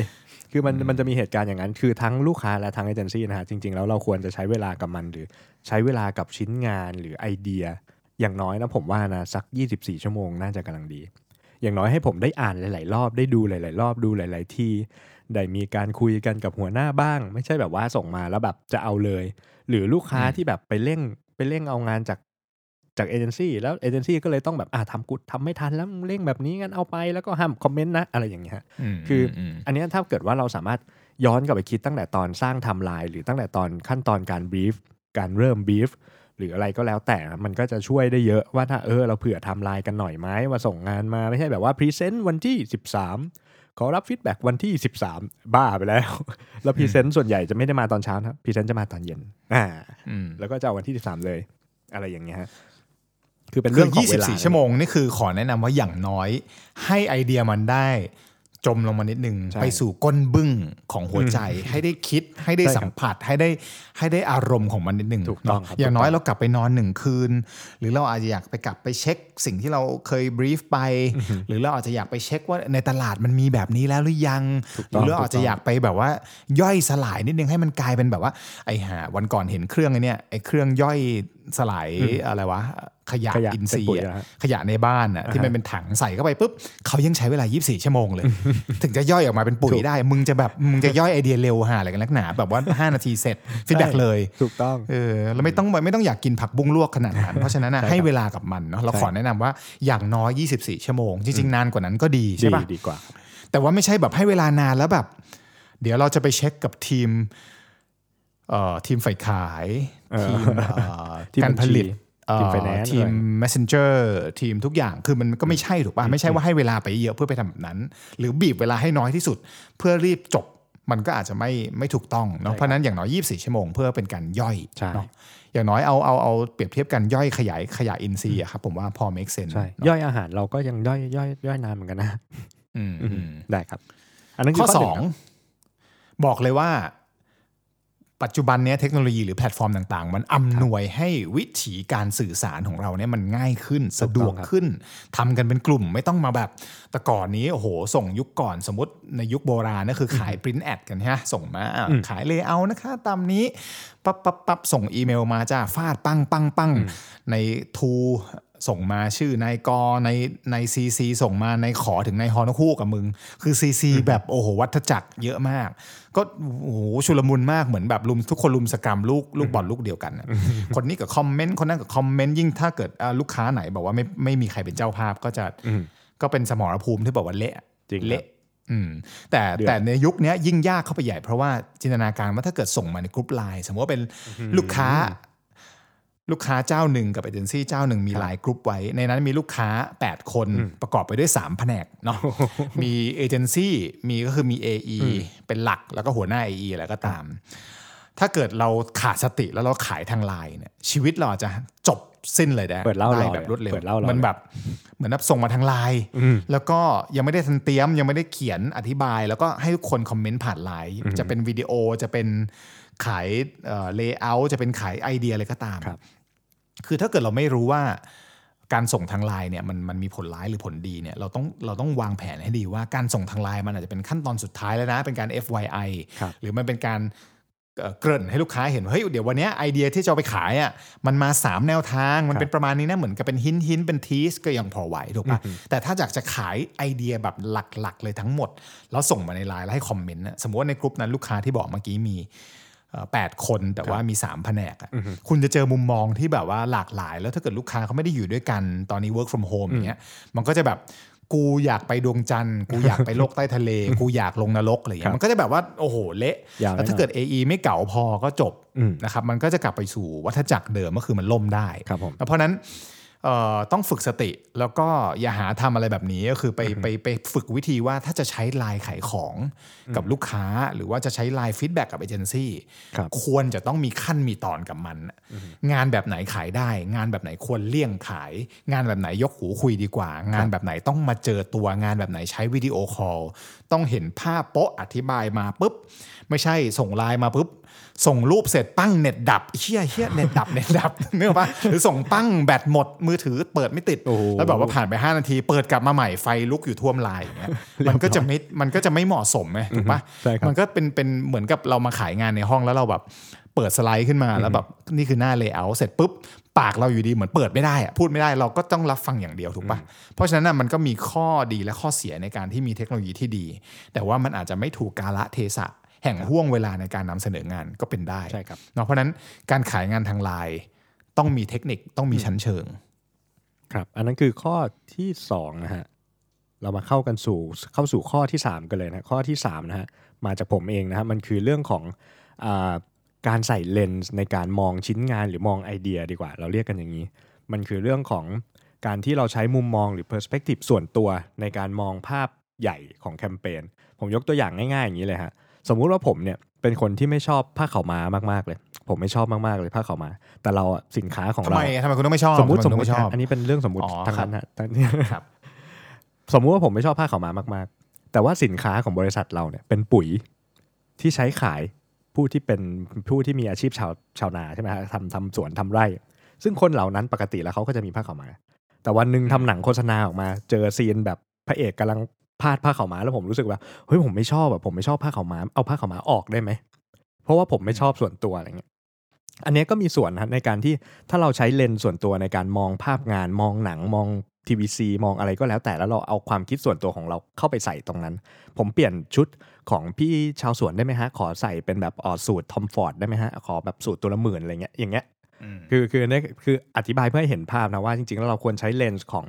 Speaker 2: คือมันมันจะมีเหตุการณ์อย่างนั้น คือทั้งลูกค้าและทั้งเอเจนซี่นะฮะ จริง ๆ แล้วเราควรจะใช้เวลากับมันหรือใช้เวลากับชิ้นงานหรือไอเดีย อย่างน้อยนะผมว่านะสัก 24 ชั่วโมงน่าจะกำลังดี อย่างน้อยให้ผมได้อ่านหลาย ๆ รอบได้ดูหลาย ๆ รอบดูหลาย ๆ ที่ได้มีการคุยกันกับหัวหน้าบ้าง ไม่ใช่แบบว่าส่งมาแล้วแบบจะเอาเลย หรือลูกค้าที่แบบไปเร่งไปเร่งเอางานจาก จากเอเจนซี่แล้วเอเจนซี่ก็เลยต้องแบบอ่าทำกุดทำไม่ทันแล้วมึงเร่งแบบนี้งั้นเอาไปแล้วก็ห้าม comment นะอะไรอย่างเงี้ยฮะคืออื
Speaker 3: ม
Speaker 2: อันเนี้ยถ้าเกิดว่าเราสามารถย้อนกลับไปคิดตั้งแต่ตอนสร้างไทม์ไลน์หรือตั้งแต่ตอนขั้นตอนการ brief การเริ่ม brief หรืออะไรก็แล้วแต่มันก็จะช่วยได้เยอะว่าถ้าเออเราเผื่อไทม์ไลน์กันหน่อยไหมว่าส่งงานมาไม่ใช่แบบว่า present วันที่ 13 ขอรับ feedback วันที่ 13 บ้าไปแล้ว แล้ว present ส่วนใหญ่จะไม่ได้มาตอนเช้านะครับ present จะมาตอนเย็นอ่า
Speaker 3: อืม
Speaker 2: แล้วก็จะเอาวันที่ 13 เลย อะไรอย่างเงี้ยฮะ คือเป็นเรื่อ
Speaker 3: ง
Speaker 2: ของเวลาคือ
Speaker 3: 24 ชั่วโมงนี่คือขอแนะนำว่าอย่างน้อย ให้ไอเดียมันได้ จมลงมานิดนึง
Speaker 2: ใช่
Speaker 3: ไปสู่ก้นบึ้งของหัวใจ ให้ได้คิดให้ได้
Speaker 2: ใช่ครับ
Speaker 3: สัมผัสให้ได้ให้ได้อารมณ์ของมันนิดนึง
Speaker 2: ถูกต้อง
Speaker 3: เนาะ
Speaker 2: ครับ
Speaker 3: อย่างน้อย
Speaker 2: ถูกต้อง
Speaker 3: เรากลับไปนอนหนึ่งคืน หรือเราอาจจะอยากไปกลับไปเช็ค สิ่งที่เราเคย brief ไป หรือเราอาจจะอยากไปเช็คว่าในตลาดมันมีแบบนี้แล้วหรือยังห
Speaker 2: ต้
Speaker 3: รือองเราอาจ
Speaker 2: ถู
Speaker 3: จะ
Speaker 2: กต้อง
Speaker 3: อยากไปแบบว่า ย่อยสลายนิดนึงให้มันกลายเป็นแบบว่าไอ้ห่าวันก่อนเห็นเครื่องไอ้เนี่ยไอ้เครื่องย่อยสลายอะไรวะ ขยะ
Speaker 2: ขยะ
Speaker 3: อินทรีย์
Speaker 2: เป็นปุ๋ย
Speaker 3: อะ
Speaker 2: นะฮะ
Speaker 3: ขยะในบ้านอะที่มันเป็นถังใส่เข้าไปปุ๊บเขายังใช้เวลา 24 ชั่วโมงเลย ถึงจะย่อยออกมาเป็นปุ๋ยได้ มึงจะแบบมึงจะย่อยไอเดียเร็วหาอะไรกันนักหนาแบบว่า 5 นาทีเสร็จ feedback เลย
Speaker 2: ถูกต้อง
Speaker 3: เออแล้วไม่ต้องไม่ต้องอยากกินผักบุ้งลวกขนาดนั้นเพราะฉะนั้นอะ
Speaker 2: ใช่ครับ
Speaker 3: ให้เวลากับมันเนาะเรา
Speaker 2: ใช่
Speaker 3: ขอแนะนำว่าอย่างน้อย 24 ชั่วโมง จริงๆนานกว่านั้นก็ดีใช่
Speaker 2: ดี
Speaker 3: ปะ
Speaker 2: ดีกว่า
Speaker 3: แต่ว่าไม่ใช่แบบให้เวลานานแล้วแบบ เดี๋ยวเราจะไปเช็คกับทีมเอ่อทีมฝ่ายขาย
Speaker 2: เออ
Speaker 3: ทีมเอ่อ
Speaker 2: ทีม
Speaker 3: การผลิต
Speaker 2: บัญชี
Speaker 3: เอ่อ
Speaker 2: ทีม finance
Speaker 3: ทีม
Speaker 2: อะไร
Speaker 3: messenger ทีมทุกอย่างคือมันก็ไม่ใช่ถูกป่ะ ไม่ใช่ว่าให้เวลาไปเยอะเพื่อไปทำแบบนั้น หรือบีบเวลาให้น้อยที่สุด เพื่อรีบจบมันก็อาจจะไม่ไม่ถูกต้องเนาะเพราะฉะนั้นอย่างน้อย 24 ชั่วโมงเพื่อเป็นการย่อย
Speaker 2: ใช่
Speaker 3: เนาะอย่างน้อยเอาเอาเอาเปรียบเทียบกันย่อยขยายขยะอินทรีย์อะครับผมว่าพอ make sense
Speaker 2: ใช่
Speaker 3: เนอะ
Speaker 2: ย่อยอาหารเราก็ยังย่อยย่อยย่อยนานเหมือนกันนะ
Speaker 3: อืม
Speaker 2: อื
Speaker 3: อื
Speaker 2: ม
Speaker 3: ม
Speaker 2: ได้ครับ อันนั้นคื
Speaker 3: ข้อ
Speaker 2: ห
Speaker 3: ส
Speaker 2: นึ่
Speaker 3: อง
Speaker 2: ครับ
Speaker 3: บอกเลยว่า ปปัจจุบันเนี้ยเทคโนโลยีหรือแพลตฟอร์มต่างๆ มันอำนวยให้วิถีการสื่อสารของเราเนี่ยมันง่ายขึ้นสะดวก
Speaker 2: ครับ
Speaker 3: ขึ้นทำกันเป็นกลุ่มไม่ต้องมาแบบ แต่ก่อนนี้โอ้โห ส่งยุคก่อนสมมติในยุคโบราณนั่นคือขาย print ad กันฮะส่งมาอะขาย layout นะคะตามนี้ปั๊บปั๊บปั๊บส่งอีเมลมาจ้าฟาดปังปังปังในทู ส่งมาชื่อนายกในในซีซีส่งมาในขอถึงในฮอนคู่กับมึง คือซีซีแบบโอ้โหวัฏจักรเยอะมาก ก็โอ้โหชุลมุนมากเหมือนแบบลุมทุกคนลุมสกรรมลูกลูกบอลลูกเดียวกันน่ะคนนี้กับคอมเมนต์คนนั้นกับคอมเมนต์ยิ่งถ้าเกิดอ่าลูกค้าไหนบอกว่าไม่ไม่มีใครเป็นเจ้าภาพก็จะก็เป็นสมรภูมิที่บอกว่าเละ
Speaker 2: จริงครับ
Speaker 3: เละอืมแต่
Speaker 2: เดือด
Speaker 3: แต่ในยุคเนี้ยยิ่งยากเข้าไปใหญ่เพราะว่าจินตนาการว่าถ้าเกิดส่งมาในกรุ๊ปไลน์สมมติว่าเป็นลูกค้า ลูกค้าเจ้าหนึ่งกับเอเจนซี่เจ้าหนึ่งมีไลน์กรุ๊ปไว้ ในนั้นมีลูกค้า 8 คนประกอบไปด้วย 3 แผนกเนาะมีเอเจนซี่มีก็คือมี AE เป็นหลักแล้วก็หัวหน้า AE อะไรก็ตาม ถ้าเกิดเราขาดสติแล้วเราขายทางไลน์เนี่ยชีวิตเราอาจจะจบสิ้นเลยได้
Speaker 2: เปิดเหล้า
Speaker 3: ได้
Speaker 2: เลย
Speaker 3: แบบรวดเร็ว
Speaker 2: เปิดเหล้าเลย
Speaker 3: มันแบบเหมือนแบบส่งมาทางไลน์แล้วก็ยังไม่ได้ทันเตรียมยังไม่ได้เขียนอธิบาย แล้วก็ให้ทุกคน comment ผ่านไลน์จะเป็นวิดีโอจะเป็น ขาย layout จะเป็นขายไอเดียอะไรก็ตาม
Speaker 2: ครับ
Speaker 3: คือถ้าเกิดเราไม่รู้ว่าการส่งทางไลน์เนี่ยมันมันมีผลร้ายหรือผลดีเนี่ยเราต้องเราต้องวางแผนให้ดีว่าการส่งทางไลน์มันอาจจะเป็นขั้นตอนสุดท้ายแล้วนะ เป็นการ FYI
Speaker 2: ครับ
Speaker 3: หรือมันเป็นการเอ่อเกริ่นให้ลูกค้าเห็นว่าเฮ้ยเดี๋ยววันเนี้ยไอเดียที่จะเอาไปขายอะมันมา 3 แนวทางมันเป็นประมาณนี้นะเหมือนกับเป็นหินหินเป็นทีสก็ยังพอไหวถูกปะแต่ถ้าอยากจะขายไอเดียแบบหลักๆ เลยทั้งหมด แล้วส่งมาในไลน์แล้วให้คอมเมนต์น่ะสมมติว่าในกลุ่มนั้นลูกค้าที่บอกเมื่อกี้มี เอ่อแปดคนแต่ว่ามี 3 แผนกอะคุณจะเจอมุมมองที่แบบว่าหลากหลาย แล้วถ้าเกิดลูกค้าเขาไม่ได้อยู่ด้วยกันตอนนี้ work from home อย่างเงี้ยมันก็จะแบบกูอยากไปดวงจันทร์กูอยากไปโลกใต้ทะเล กูอยากลงนรกอะไรอย่างเงี้ยมันก็จะแบบว่าโอ้โหเละ
Speaker 2: ยาว
Speaker 3: แล้วถ้าเกิด AE ไม่เก่าพอก็จบ
Speaker 2: อืม
Speaker 3: นะครับมันก็จะกลับไปสู่วัฏจักรเดิมก็คือมันล่มได้
Speaker 2: ครับผม
Speaker 3: เพราะฉะนั้นเอ่อ ต้องฝึกสติแล้วก็อย่าหาทำอะไรแบบนี้ก็คือไปไปไปฝึกวิธีว่าถ้าจะใช้ไลน์ขายของกับลูกค้า หรือว่าจะใช้ไลน์ feedback กับเอเจนซี่
Speaker 2: ครับ
Speaker 3: ควรจะต้องมีขั้นมีตอนกับมัน งานแบบไหนขายได้ งานแบบไหนควรเลี่ยงขาย งานแบบไหนยกหูคุยดีกว่า งานแบบไหนต้องมาเจอตัวงานแบบไหนใช้ video callต้องเห็นภาพปุ๊บอธิบายมาปุ๊บ ไม่ใช่ส่งไลน์มาปุ๊บ ส่งรูปเสร็จปั้งเน็ตดับเฮี้ยเฮี้ยเน็ตดับเน็ตดับนึกออกปะหรือส่งปั้งแบตหมดมือถือเปิดไม่ติด
Speaker 2: โอ้โห
Speaker 3: แล้วแบบว่าผ่านไป 5 นาทีเปิดกลับมาใหม่ไฟลุกอยู่ท่วมไลน์อย่างเงี้ยมันก็จะไม่มันก็จะไม่เหมาะสมไงถูกปะ
Speaker 2: ใช่ครับ
Speaker 3: มันก็เป็นเป็นเหมือนกับเรามาขายงานในห้องแล้วเราแบบเปิดสไลด์ขึ้นมาแล้วแบบนี่คือหน้า layer เสร็จปุ๊บปากเราอยู่ดีเหมือนเปิดไม่ได้อะพูดไม่ได้เราก็ต้องรับฟังอย่างเดียวถูกปะเพราะฉะนั้นน่ะมันก็มีข้อดีและข้อเสียในการที่มีเทคโนโลยีที่ดี แต่ว่ามันอาจจะไม่ถูกกาละเทศะ แห่งห่วงเวลาในการนำเสนองานก็เป็นได้
Speaker 2: ใช่ครับ
Speaker 3: เนาะเพราะฉะนั้นการขายงานทางไลน์ต้องมีเทคนิคต้องมีชั้นเชิง
Speaker 2: ครับ อันนั้นคือข้อที่สองนะฮะเรามาเข้ากันสู่เข้าสู่ข้อที่ 3 กันเลยนะข้อที่3นะฮะมาจากผมเองนะฮะมันคือเรื่องของอาการใส่เลนส์ในการมองชิ้นงานหรือมองไอเดียดีกว่า เราเรียกกันอย่างนี้ มันคือเรื่องของการที่เราใช้มุมมองหรือ perspective ส่วนตัวในการมองภาพใหญ่ของแคมเปญผมยกตัวอย่างง่ายๆอย่างนี้เลยฮะ สมมุติว่าผมเนี่ยเป็นคนที่ไม่ชอบผ้าขาวม้ามากๆเลย ผมไม่ชอบมากๆเลยผ้าขาวม้า แต่เราอะสินค้าของ
Speaker 3: ทำ
Speaker 2: เรา
Speaker 3: ไมทำไมคุณต้องไม่ชอบ
Speaker 2: สมมติ
Speaker 3: ทำ
Speaker 2: สม
Speaker 3: ไคุณ
Speaker 2: ม
Speaker 3: ต้อ
Speaker 2: ติ
Speaker 3: งไม่ชอบ
Speaker 2: นะอันนี้เป็นเรื่องสมมติ
Speaker 3: อ๋อ
Speaker 2: ทางนั้นฮะตอนนี้
Speaker 3: ครับ
Speaker 2: สมมุติว่าผมไม่ชอบผ้าขาวม้ามากๆ แต่ว่าสินค้าของบริษัทเราเนี่ยเป็นปุ๋ยที่ใช้ขายผู้ที่เป็นผู้ที่มีอาชีพชาวชาวนาใช่ไหมฮะทำทำสวนทำไร่ ซึ่งคนเหล่านั้นปกติแล้วเขาก็จะมีผ้าขาวม้าแต่วันหนึ่งทำหนังโฆษณาออกมา เจอ scene แบบพระเอกกำลัง พาดผ้าขาวม้าแล้วผมรู้สึกว่าเฮ้ยผมไม่ชอบแบบผมไม่ชอบผ้าขาวม้าเอาผ้าขาวม้าออกได้ไหมเพราะว่าผมไม่ชอบส่วนตัวอะไรเงี้ยอันเนี้ยก็มีส่วนนะครับในการที่ถ้าเราใช้เลนส์ส่วนตัวในการมองภาพงานมองหนังมอง TVC มองอะไรก็แล้วแต่แล้วเราเอาความคิดส่วนตัวของเราเข้าไปใส่ตรงนั้น ผมเปลี่ยนชุดของพี่ชาวสวนได้ไหมฮะ ขอใส่เป็นแบบเอ่อสูท Tom Ford ได้ไหมฮะ ขอแบบสูทตัวละหมื่นอะไรเงี้ยอย่างเงี้ยคือคืออันนี้คืออธิบายเพื่อให้เห็นภาพนะว่าจริงๆแล้วเราควรใช้เลนส์ของ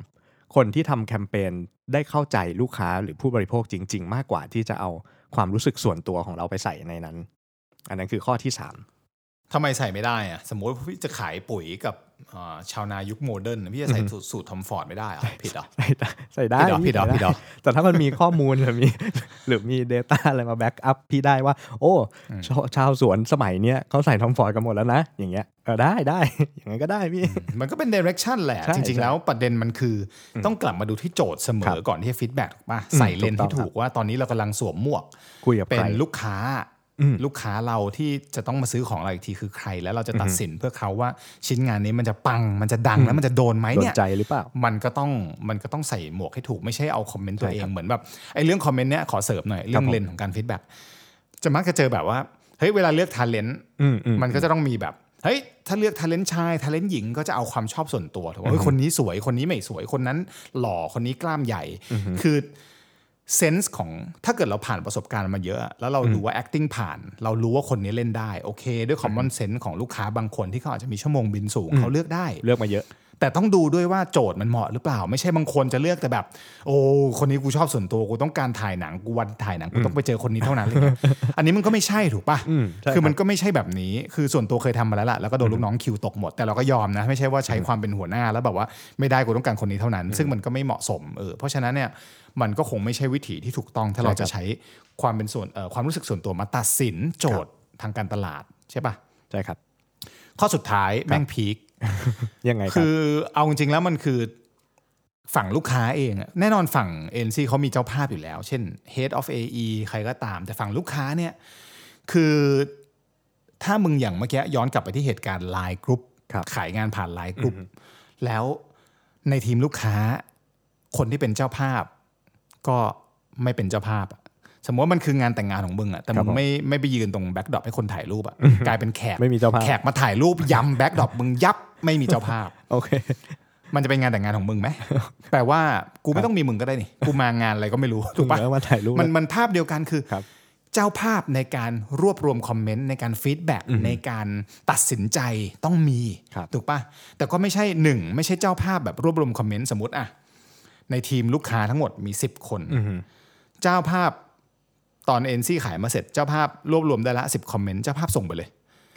Speaker 2: คนที่ทำแคมเปญได้เข้าใจลูกค้าหรือผู้บริโภคจริง ๆ มากกว่าที่จะเอาความรู้สึกส่วนตัวของเราไปใส่ในนั้น อันนั้นคือข้อที่สาม
Speaker 3: ทำไมใส่ไม่ได้อะสมมติว่าพี่จะขายปุ๋ยกับ ชาวนายุคโมเดิร์นพี่จะใส่สูตรสูตรทอมฟอร์ดไม่ได้เหรอผิดเหรอ
Speaker 2: ใส่ได้ใส่ได้
Speaker 3: ผิดเหรอผิดเหรอผิดเหรอ
Speaker 2: แต่ถ้ามันมีข้อมูลหรือมีหรือมี Data อะไรมาแบ็กอัพพี่ได้ว่า โอ้ชาวชาวสวนสมัยเนี้ยเขาใส่ทอมฟอร์ดกันหมดแล้วนะ อย่างเงี้ยเออได้ได้อย่างนั้นก็ได้พี่
Speaker 3: มันก็เป็น direction แหละ
Speaker 2: ใช่
Speaker 3: จริง
Speaker 2: ใช่
Speaker 3: ๆแล้วประเด็นมันคืออต้องกลับมาดูที่โจทย์เสม
Speaker 2: ครั
Speaker 3: อบก่อนที่จะฟีดแบ็กถูกป่ะ
Speaker 2: อืม
Speaker 3: ใส่เลนส์
Speaker 2: ถู
Speaker 3: ที่
Speaker 2: กต้อง
Speaker 3: ถูกว่าตอนนี้เรากำลังสวมหมวก
Speaker 2: คุยกับ
Speaker 3: เป็
Speaker 2: ใคร
Speaker 3: นลูกค้า
Speaker 2: อืม
Speaker 3: ลูกค้าเราที่จะต้องมาซื้อของเราอีกทีคือใคร แล้วเราจะตัดสินเพื่อเขาว่าชิ้นงานนี้มันจะปังมันจะดังแล้วมันจะโดนไหม
Speaker 2: โดน
Speaker 3: เนี่ย
Speaker 2: ใจหรือเปล่า
Speaker 3: มันก็ต้องมันก็ต้องใส่หมวกให้ถูกไม่ใช่เอาคอมเมนต์ตัว
Speaker 2: ใช่
Speaker 3: เอ
Speaker 2: ครั
Speaker 3: ง
Speaker 2: บ
Speaker 3: เหมือนแบบไอ้เรื่องคอมเมนต์เนี้ยขอเสริมหน่อยเรื่อง
Speaker 2: ผม
Speaker 3: เลนของการฟีดแบ็กจะมักจะเจอแบบว่าเฮ้ยเวลาเลือกทาเลนต์
Speaker 2: อืมอืม
Speaker 3: มันก็จะต้องมีแบบเฮ้ยถ้าเลือกทาเลนต์ชายทาเลนต์หญิงก็จะเอาความชอบส่วนตัวถูกไหมเฮ้ยคนนี้สวยคนนี้ไม่สวยคนนั้น หล่อคนนี้กล้ามใหญ่คือ เซนส์ของถ้าเกิดเราผ่านประสบการณ์มาเยอะ แล้วเราดูว่า acting ผ่าน เรารู้ว่าคนนี้เล่นได้ โอเค ด้วย common sense ของลูกค้าบางคนที่เขาอาจจะมีชั่วโมงบินสูงเขาเลือกได้
Speaker 2: เลือกมาเยอะ
Speaker 3: แต่ต้องดูด้วยว่าโจทย์มันเหมาะหรือเปล่า ไม่ใช่บางคนจะเลือกแต่แบบ โอ้คนนี้กูชอบส่วนตัวกูต้องการถ่ายหนังกูวันถ่ายหนังกูต้องไปเจอคนนี้เท่านั้นเลยอันนี้มันก็ไม่ใช่ถูกปะ
Speaker 2: อืมใช่
Speaker 3: คือมัน
Speaker 2: ครับ
Speaker 3: ก็ไม่ใช่แบบนี้คือส่วนตัวเคยทำมาแล้วล่ะแล้วก็โดนลูกน้องคิวตกหมด แต่เราก็ยอมนะ ไม่ใช่ว่าใช้ความเป็นหัวหน้าแล้วแบบว่าไม่ได้กูต้องการคนนี้เท่านั้น ซึ่งมันก็ไม่เหมาะสมเออเพราะฉะนั้นเนี่ยมันก็คงไม่ใช่วิถีที่ถูกต้องถ้าเราจะใช้ความเป็นส่วนเอ่อความรู้สึกส่วนตัวมาตัดสินโจทย์ทางการตลาดใช่ปะ
Speaker 2: ใช่ครับ
Speaker 3: ข้อสุดท้ายแม่งพีค
Speaker 2: ยังไงครับ
Speaker 3: คือเอาจริงๆแล้วมันคือฝั่งลูกค้าเองอะแน่นอนฝั่ง ANC เขามีเจ้าภาพอยู่แล้ว เช่น Head of AE ใครก็ตาม แต่ฝั่งลูกค้าเนี่ย คือถ้ามึงอย่างเมื่อกี้ย้อนกลับไปที่เหตุการณ์ไลน์กรุ๊ป
Speaker 2: ครับ
Speaker 3: ขายงานผ่านไลน์กรุ๊ปแล้วในทีมลูกค้า คนที่เป็นเจ้าภาพ ก็ไม่เป็นเจ้าภาพอะ สมมติว่ามันคืองานแต่งงานของมึงอะแต่
Speaker 2: ครั
Speaker 3: มึ
Speaker 2: บ
Speaker 3: ง
Speaker 2: ผม
Speaker 3: ไม่ไม่ไปยืนตรงแบ็กดรอปให้คนถ่ายรูปอะกลายเป็นแขก
Speaker 2: ไม่มีเจ้าภาพ
Speaker 3: แขกมาถ่ายรูปย้ำแบ็กดรอปมึงยับไม่มีเจ้าภาพ
Speaker 2: โอเค
Speaker 3: มันจะเป็นงานแต่งงานของมึงไหมแปลว่ากูไม่ต้องมีมึงก็ได้นี่กูมางานอะไรก็ไม่รู้ถูกปะ
Speaker 2: แล้วมาถ่ายรูป
Speaker 3: มันมันภาพเดียวกันคือ
Speaker 2: ครับ
Speaker 3: เจ้าภาพในการรวบรวมคอมเมนต์ในการฟีดแบ็กในการตัดสินใจต้องมี
Speaker 2: ครับ
Speaker 3: ถูกปะแต่ก็ไม่ใช่หนึ่งไม่ใช่เจ้าภาพแบบรวบรวมคอมเมนต์สมมติอะในทีมลูกค้าทั้งหมดมี 10 คน
Speaker 2: อือฮึ
Speaker 3: เจ้าภาพ ตอนเอ็นซี่ขายมาเสร็จเจ้าภาพรวบรวมได้ละสิบ comment เจ้าภาพส่งไปเลย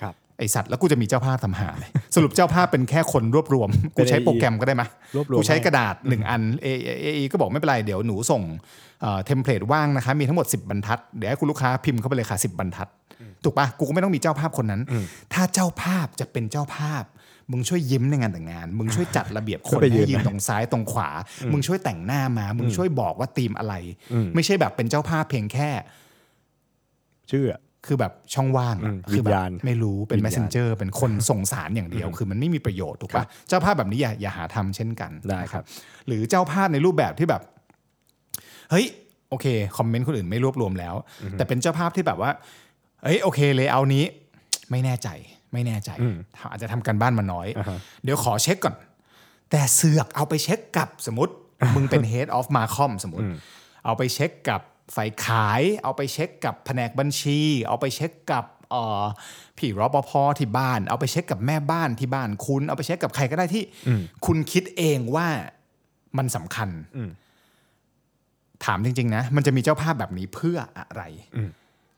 Speaker 2: ครับ
Speaker 3: ไอสัตว์แล้วกูจะมีเจ้าภาพทำห่าอะไรสรุปเจ้าภาพเป็นแค่คนรวบรวม กูใช้
Speaker 2: AE
Speaker 3: โปรแกรมก็ได้ไหม
Speaker 2: รวบรวม
Speaker 3: กูใช้
Speaker 2: ให้
Speaker 3: กระดาษหนึ่งอัน AE ก็บอกไม่เป็นไรเดี๋ยวหนูส่ง template ว่างนะคะมีทั้งหมด 10 บรรทัด เดี๋ยวให้คุณลูกค้าพิมพ์เข้าไปเลยค่ะ 10 บรรทัด ถูกปะกูก็ไม่ต้องมีเจ้าภาพคนนั้น ถ้าเจ้าภาพจะเป็นเจ้าภาพ มึงช่วยยิ้มในงานแต่งงาน มึงช่วยจัดระเบียบคน
Speaker 2: ไปยืน
Speaker 3: ให้ยืน
Speaker 2: นะ
Speaker 3: ตรงซ้ายตรงขวา มึงช่วยแต่งหน้ามา มึงช่วยบอกว่าธีมอะไร ไม่ใช่แบบเป็นเจ้าภาพเพียงแค่
Speaker 2: ชื่ออะ
Speaker 3: คือแบบช่องว่างอะ
Speaker 2: อืม
Speaker 3: คือแบ
Speaker 2: วิญ
Speaker 3: บ
Speaker 2: ญาณ
Speaker 3: ไม่รู้เป็น
Speaker 2: วิญญาณ
Speaker 3: messenger เป็นคนส่งสารอย่างเดียว คือมันไม่มีประโยชน์ถูกปะเจ้าภาพแบบนี้อย่าอย่าหาทำเช่นกัน
Speaker 2: ได้
Speaker 3: นะครับ หรือเจ้าภาพในรูปแบบที่แบบ เฮ้ย โอเค คอมเมนต์คนอื่นไม่รวบรวมแล้ว แต่เป็นเจ้าภาพที่แบบว่าเฮ้ยโอเคเลยเอานี้ ไม่แน่ใจ ไม่แน่ใจ อาจจะทำการบ้านมาน้อย
Speaker 2: อ่าฮะ
Speaker 3: เดี๋ยวขอเช็คก่อน แต่เสือกเอาไปเช็คกับสมมติ มึงเป็น head of marcom สมมติ เอาไปเช็คกับฝ่ายขาย เอาไปเช็คกับแผนกบัญชี เอาไปเช็คกับเอ่อพี่รปภที่บ้าน เอาไปเช็คกับแม่บ้านที่บ้านคุณ เอาไปเช็คกับใครก็ได้ที่ คุณคิดเองว่ามันสำคัญถามจริง ๆ นะ มันจะมีเจ้าภาพแบบนี้เพื่ออะไร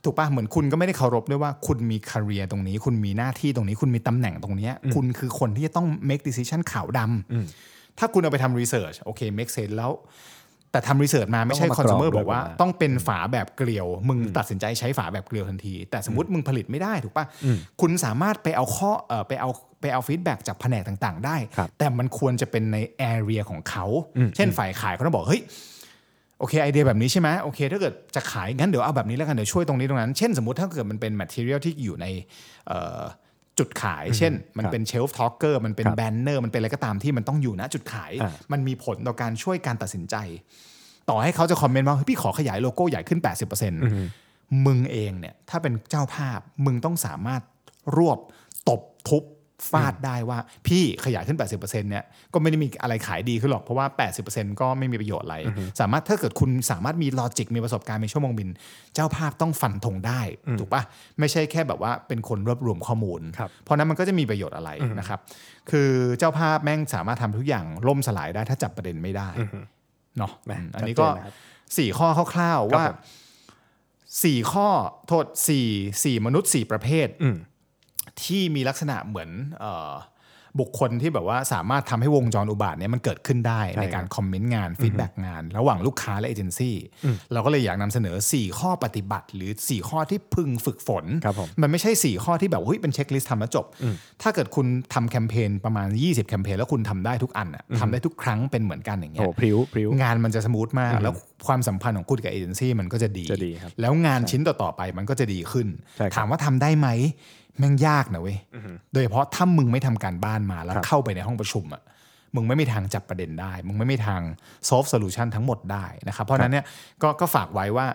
Speaker 3: ถูกปะเหมือนคุณก็ไม่ได้เคารพด้วยว่าคุณมีคาเรียตรงนี้ คุณมีหน้าที่ตรงนี้ คุณมีตำแหน่งตรงเนี้ยคุณคือคนที่จะต้อง make decision ขาวดำถ้าคุณเอาไปทำ research โอเค make sense แล้ว แต่ทำ research มาไม่ใช่
Speaker 2: ต้องเอามากรอง
Speaker 3: consumer
Speaker 2: ด้วย
Speaker 3: บอกว่า
Speaker 2: ว่า
Speaker 3: ต้องเป็นฝาแบบเกลียว มึงตัดสินใจใช้ฝาแบบเกลียวทันที แต่สมมติมึงผลิตไม่ได้ถูกปะคุณสามารถไปเอาข้อเอ่อไปเอาไปเอาฟีดแบ็จากแผนกต่าง ๆ ได้
Speaker 2: ครับ
Speaker 3: แต่มันควรจะเป็นใน area ของเขา เช่นฝ่ายขายเขาต้องบอกเฮ้ย โอเคไอเดียแบบนี้ใช่ไหมโอเค ถ้าเกิดจะขายงั้นเดี๋ยวเอาแบบนี้แล้วกันเดี๋ยวช่วยตรงนี้ตรงนั้น เช่นสมมติถ้าเกิดมันเป็น material ที่อยู่ในเอ่อจุดขาย เช่น มันเป็น shelf talker มันเป็น
Speaker 2: ครับ
Speaker 3: banner มันเป็นอะไรก็ตามที่มันต้องอยู่ณจุดขาย
Speaker 2: อ่า
Speaker 3: มันมีผลต่อการช่วยการตัดสินใจ ต่อให้เขาจะคอมเมนต์ว่าเฮ้ยพี่ขอขยายโลโก้ใหญ่ขึ้น 80%มึงเองเนี่ยถ้าเป็นเจ้าภาพมึงต้องสามารถรวบตบทุบ ฟาดได้ว่าพี่ขยายขึ้น 80%เนี่ยก็ไม่ได้มีอะไรขายดีขึ้นหรอก เพราะว่า 80%ก็ไม่มีประโยชน์อะไร สามารถถ้าเกิดคุณสามารถมีลอจิกมีประสบการณ์มีชั่วโมงบิน เจ้าภาพต้องฟันธงได้ถูกปะไม่ใช่แค่แบบว่าเป็นคนรวบรวมข้อมูล
Speaker 2: ครับ
Speaker 3: เพราะนั้นมันก็จะมีประโยชน์อะไรนะครับ คือเจ้าภาพแม่งสามารถทำทุกอย่างล่มสลายได้ถ้าจับประเด็นไม่ได้เนาะ
Speaker 2: แหม่
Speaker 3: อืมอันนี้
Speaker 2: ชัด
Speaker 3: ก็
Speaker 2: เจนนะครับ
Speaker 3: สี่ข้อคร่าวๆ
Speaker 2: ครับ
Speaker 3: ว่า
Speaker 2: ผม
Speaker 3: สี่ขอโทษสี่สี่มนุษย์สี่ประเภท
Speaker 2: อืม
Speaker 3: ที่มีลักษณะเหมือนเอ่อบุคคลที่แบบว่าสามารถทำให้วงจรอุบาทว์เนี้ยมันเกิดขึ้นได้
Speaker 2: ใช่
Speaker 3: ในการ comment งาน feedback งาน ระหว่างลูกค้าและเอเจนซี่เราก็เลยอยากนำเสนอ 4 ข้อปฏิบัติ หรือ 4 ข้อที่พึงฝึกฝน
Speaker 2: ครับผม
Speaker 3: มันไม่ใช่ 4 ข้อที่แบบเฮ้ยเป็น checklist ทำแล้วจบ ถ้าเกิดคุณทำแคมเปญประมาณ 20 แคมเปญแล้วคุณทำได้ทุกอันอะทำได้ทุกครั้งเป็นเหมือนกันอย่างเงี้ย
Speaker 2: โอ้
Speaker 3: ย
Speaker 2: พริ้วพริ้ว
Speaker 3: งานมันจะสมูทมากแล้วความสัมพันธ์ของคุณกับเอเจนซี่มันก็จะดี
Speaker 2: จะดีครับ
Speaker 3: แล้วงานชิ้นต่อๆไปมันก็จะดีขึ้น
Speaker 2: ใช่ครับ
Speaker 3: ถามว่าทำได้ไหม แม่งยากนะเว้ยโดยเฉพาะถ้ามึงไม่ทำการบ้านมาแล้ว
Speaker 2: ครับ
Speaker 3: เข้าไปในห้องประชุมอะมึงไม่มีทางจับประเด็นได้ มึงไม่มีทาง solve solution ทั้งหมดได้นะครับ เพราะฉะนั้นเนี่ยก็ก็ฝากไว้ว่า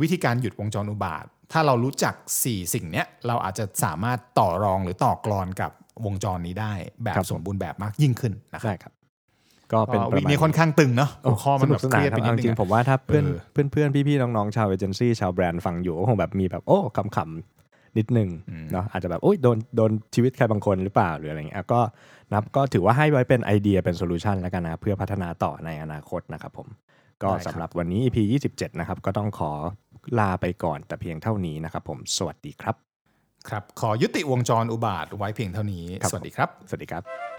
Speaker 3: วิธีการหยุดวงจรอุบาท ถ้าเรารู้จัก 4 สิ่งเนี้ยเราอาจจะสามารถต่อรองหรือต่อกรอนกับวงจรนี้ได้ แบบ
Speaker 2: ครับผม
Speaker 3: สมบูรณ์แบบมากยิ่งขึ้นนะครับ
Speaker 2: ได้ครับก็เป็น
Speaker 3: ก็
Speaker 2: ประ
Speaker 3: วีค
Speaker 2: มาณ
Speaker 3: นี้ค่อนข้างตึงเนาะหัวข้อมัน
Speaker 2: ส
Speaker 3: แบ
Speaker 2: นุ
Speaker 3: บ
Speaker 2: กส
Speaker 3: เคนา
Speaker 2: น
Speaker 3: รียด
Speaker 2: ค
Speaker 3: ไป
Speaker 2: รับ
Speaker 3: นิด
Speaker 2: เอา
Speaker 3: นึ
Speaker 2: จริ
Speaker 3: ง
Speaker 2: ง
Speaker 3: อะ
Speaker 2: ผมว่าถ้าเพื่อน
Speaker 3: เออ
Speaker 2: เพื่อนเพื่อนพี่ๆน้องๆชาวเอเจนซี่ชาวแบรนด์ฟังอยู่ก็คงแบบมีแบบโอ้ขำๆ นิดนึงเนาะอาจจะแบบโอ้ยโดนโดนชีวิตใครบางคนหรือเปล่าหรืออะไรเงี้ยก็นับก็ถือว่าให้ไว้เป็นไอเดียเป็นโซลูชันแล้วกันนะเพื่อพัฒนาต่อในอนาคตนะครับผม ก็
Speaker 3: ได้ครับ
Speaker 2: สำหรับวันนี้ EP 27 นะครับ ก็ต้องขอลาไปก่อนแต่เพียงเท่านี้นะครับผมสวัสดีครับ
Speaker 3: ครับ ขอยุติวงจรอุบาทไว้เพียงเท่านี้
Speaker 2: ครับ
Speaker 3: สวัสดีครับ
Speaker 2: สวัสดีครับ